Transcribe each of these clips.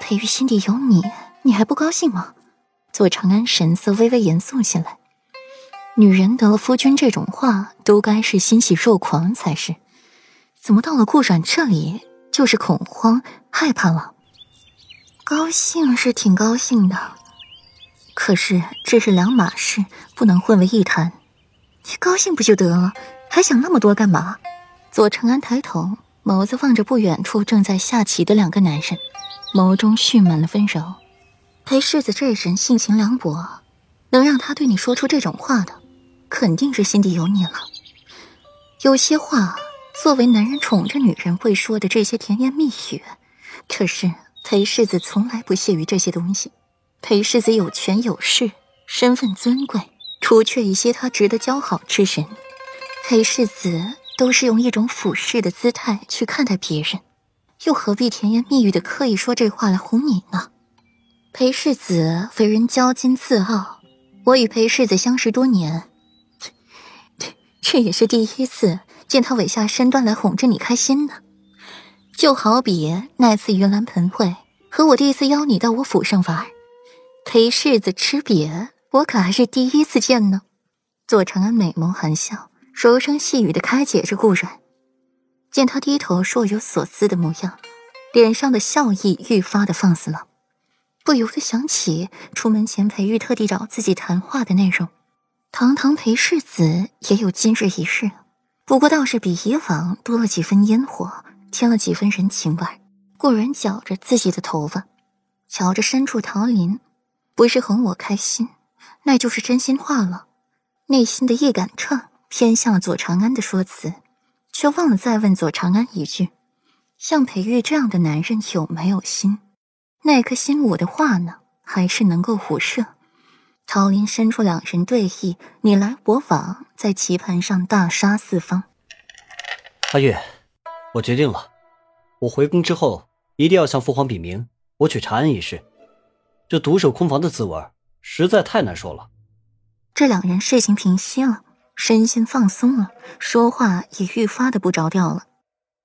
裴玉心底有你，你还不高兴吗？左长安神色微微严肃起来。女人得了夫君这种话，都该是欣喜若狂才是，怎么到了顾阮这里就是恐慌害怕了？高兴是挺高兴的，可是这是两码事，不能混为一谈。你高兴不就得了，还想那么多干嘛？左长安抬头，眸子望着不远处正在下棋的两个男人，眸中蓄满了温柔。裴世子这人性情凉薄，能让他对你说出这种话的。肯定是心底有你了。有些话，作为男人宠着女人会说的这些甜言蜜语，可是裴世子从来不屑于这些东西。裴世子有权有势，身份尊贵，除却一些他值得交好之人，裴世子都是用一种俯视的姿态去看待别人，又何必甜言蜜语的刻意说这话来哄你呢？裴世子为人骄矜自傲，我与裴世子相识多年。这也是第一次见他委下身段来哄着你开心呢，就好比那次云岚盆会和我第一次邀你到我府上玩，裴世子吃瘪，我可还是第一次见呢。左长安美眸含笑，柔声细语的开解着顾软，见他低头若有所思的模样，脸上的笑意愈发的放肆了，不由得想起出门前裴玉特地找自己谈话的内容。堂堂裴世子也有今日一事，不过倒是比以往多了几分烟火，添了几分人情味。顾然绞着自己的头发，瞧着深处桃林，不是哄我开心，那就是真心话了。内心的一杆秤偏向了左长安的说辞，却忘了再问左长安一句：像裴玉这样的男人有没有心？那颗心，我的话呢，还是能够虎射。桃林伸出两人对弈，你来我往，在棋盘上大杀四方。阿月，我决定了，我回宫之后一定要向父皇禀明我娶长安一事。这独守空房的滋味实在太难受了。这两人事情平息了，身心放松了，说话也愈发的不着调了，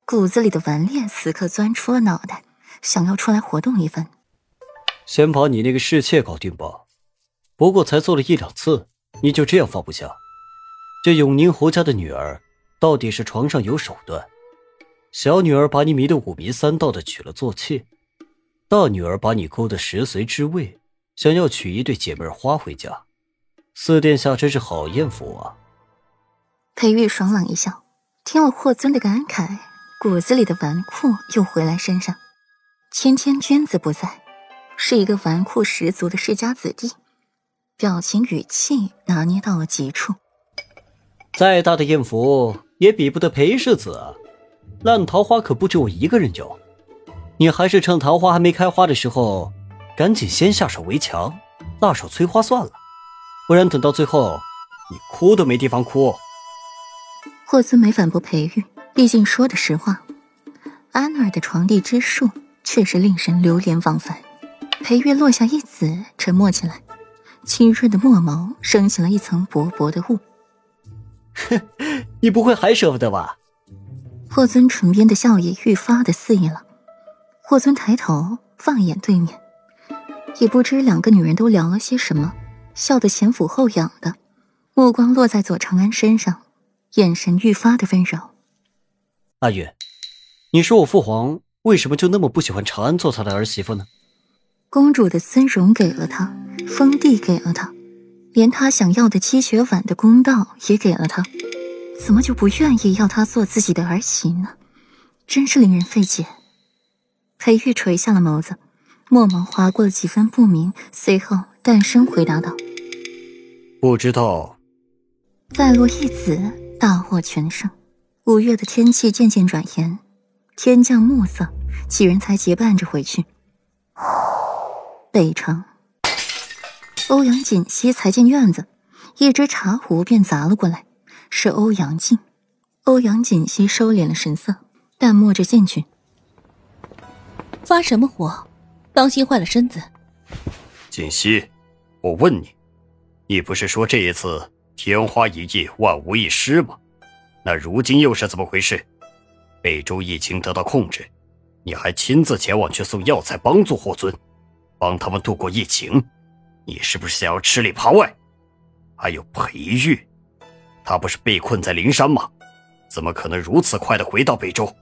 骨子里的顽劣此刻钻出了脑袋，想要出来活动一番。先把你那个侍妾搞定吧。不过才做了一两次，你就这样放不下？这永宁侯家的女儿，到底是床上有手段。小女儿把你迷得五迷三道的娶了做妾，大女儿把你勾得食髓知味，想要娶一对姐妹花回家。四殿下真是好艳福啊！裴玉爽朗一笑，听了霍尊的感慨，骨子里的纨绔又回来身上。谦谦君子不在，是一个纨绔十足的世家子弟。表情语气拿捏到了极处。再大的艳福也比不得裴世子！烂桃花可不止我一个人有，你还是趁桃花还没开花的时候，赶紧先下手为强，辣手摧花算了，不然等到最后，你哭都没地方哭。霍尊没反驳裴玉，毕竟说的实话。安儿的床地之术确实令人流连忘返。裴玉落下一子，沉默起来。清润的墨眸升起了一层薄薄的雾。哼，你不会还舍不得吧？霍尊唇边的笑意愈发的肆意了。霍尊抬头放眼对面，也不知两个女人都聊了些什么，笑得前俯后仰的，目光落在左长安身上，眼神愈发的温柔。阿月，你说我父皇为什么就那么不喜欢长安做他的儿媳妇呢？公主的尊荣给了他。封地给了他，连他想要的积雪碗的公道也给了他，怎么就不愿意要他做自己的儿媳呢？真是令人费解。裴玉垂下了眸子，墨眸划过了几分不明，随后淡声回答道：“不知道。”再落一子，大获全胜。五月的天气渐渐转严，天降暮色，几人才结伴着回去。北城。欧阳锦溪才进院子，一只茶壶便砸了过来，是欧阳靖。欧阳锦溪收敛了神色，淡漠着进去。发什么火？当心坏了身子。锦溪，我问你，你不是说这一次天花一役万无一失吗？那如今又是怎么回事？北周疫情得到控制，你还亲自前往去送药材帮助霍尊，帮他们度过疫情，你是不是想要吃里扒外？还有裴玉，他不是被困在灵山吗？怎么可能如此快的回到北周？